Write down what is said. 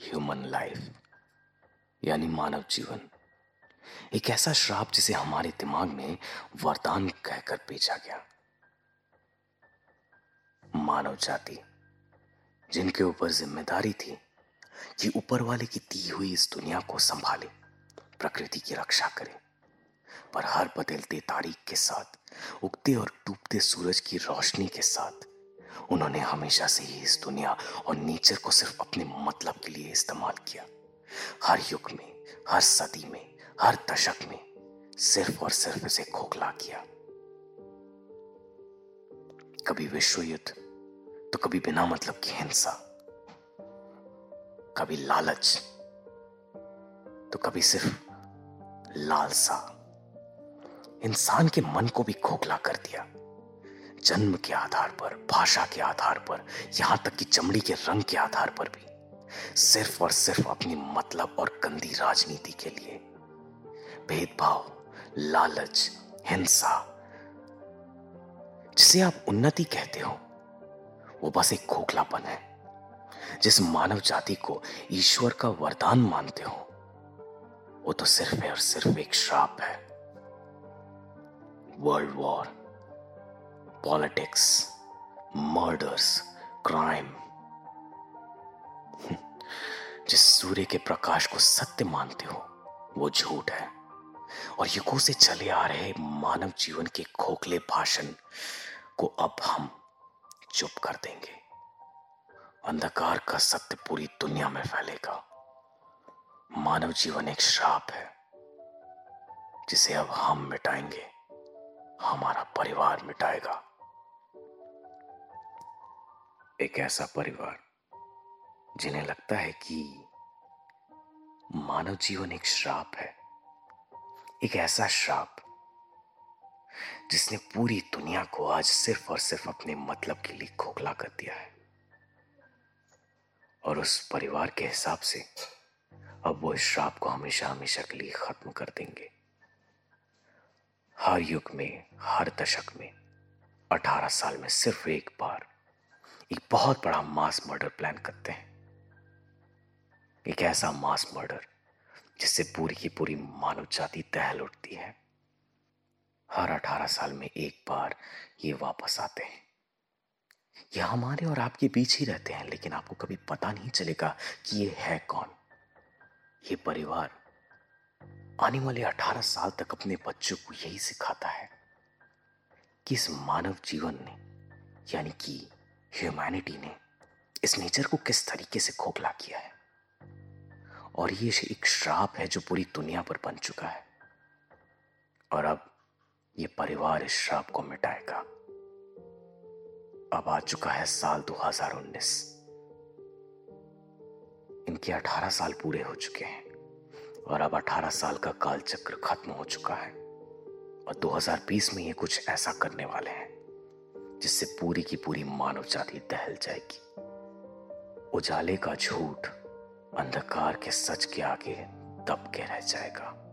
Human life यानी मानव जीवन। एक ऐसा श्राप जिसे हमारे दिमाग में वरदान कहकर बेचा गया। मानव जाति, जिनके ऊपर ज़िम्मेदारी थी कि ऊपर वाले की दी हुई इस दुनिया को संभाले, प्रकृति की रक्षा करे, पर हर बदलते तारीख के साथ, उगते और डूबते सूरज की रोशनी के साथ उन्होंने हमेशा से ही इस दुनिया और नेचर को सिर्फ़ अपने मतलब के लिए इस्तेमाल किया। हर युग में, हर सदी में, हर दशक में सिर्फ़ और सिर्फ़ इसे खोखला किया। कभी विश्व युद्ध तो कभी बिना मतलब की हिंसा। कभी लालच तो कभी सिर्फ़ लालसा। इंसान के मन को भी खोखला कर दिया। जन्म के आधार पर, भाषा के आधार पर, यहाँ तक कि चमड़ी के रंग के आधार पर भी, सिर्फ़ और सिर्फ़ अपनी मतलब और गंदी राजनीति के लिए। भेदभाव, लालच, हिंसा, जिसे आप उन्नति कहते हो, वो बस एक खोखलापन है। जिस मानव जाति को ईश्वर का वरदान मानते हो, वो तो सिर्फ़ है और सिर्फ़ एक श्राप है। World war. Politics murders crime जिस सूर्य के प्रकाश को सत्य मानते हो, वो झूठ है। और युगों से चले आ रहे मानव जीवन के खोखले भाषण को अब हम चुप कर देंगे। अंधकार का सत्य पूरी दुनिया में फैलेगा। मानव जीवन एक श्राप है, जिसे अब हम मिटाएँगे। हमारा परिवार मिटाएगा। एक ऐसा परिवार जिन्हें लगता है कि मानव जीवन एक श्राप है, एक ऐसा श्राप जिसने पूरी दुनिया को आज सिर्फ़ और सिर्फ़ अपने मतलब के लिए खोखला कर दिया है। और उस परिवार के हिसाब से अब वो इस श्राप को हमेशा हमेशा के लिए खत्म कर देंगे। हर युग में, हर दशक में 18 साल में सिर्फ़ एक बार एक बहुत बड़ा मास मर्डर प्लान करते हैं। एक ऐसा मास मर्डर जिससे पूरी की पूरी मानव जाति तहल उठती है। हर 18 साल में एक बार ये वापस आते हैं। ये हमारे और आपके बीच ही रहते हैं, लेकिन आपको कभी पता नहीं चलेगा कि ये है कौन। ये परिवार आने वाले 18 साल तक अपने बच्चों को यही सिखाता है कि इस मानव जीवन ने, यानी कि ह्यूमैनिटी ने इस नेचर को किस तरीके से खोखला किया है? और ये एक श्राप है जो पूरी दुनिया पर बन चुका है, और अब ये परिवार इस श्राप को मिटाएगा। अब आ चुका है साल 2019 इनके 18 साल पूरे हो चुके हैं, और अब 18 साल का कालचक्र खत्म हो चुका है, और 2020 में ये कुछ ऐसा करने वाले हैं। जिससे पूरी की पूरी मानव जाति दहल जाएगी। उजाले का झूठ अंधकार के सच के आगे दब के रह जाएगा।